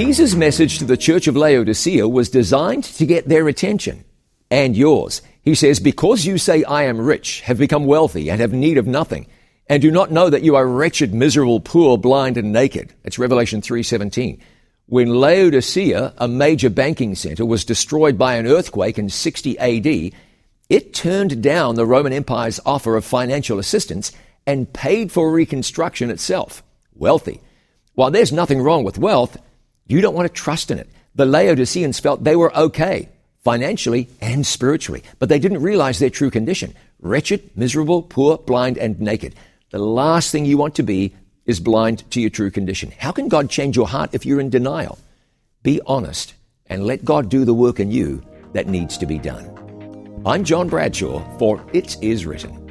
Jesus' message to the church of Laodicea was designed to get their attention and yours. He says, Because you say, I am rich, have become wealthy, and have need of nothing, and do not know that you are wretched, miserable, poor, blind, and naked. That's Revelation 3.17. When Laodicea, a major banking center, was destroyed by an earthquake in 60 AD, it turned down the Roman Empire's offer of financial assistance and paid for reconstruction itself. Wealthy. While there's nothing wrong with wealth, you don't want to trust in it. The Laodiceans felt they were okay, financially and spiritually, but they didn't realize their true condition wretched, miserable, poor, blind, and naked. The last thing you want to be is blind to your true condition. How can God change your heart if you're in denial? Be honest and let God do the work in you that needs to be done. I'm John Bradshaw for It Is Written.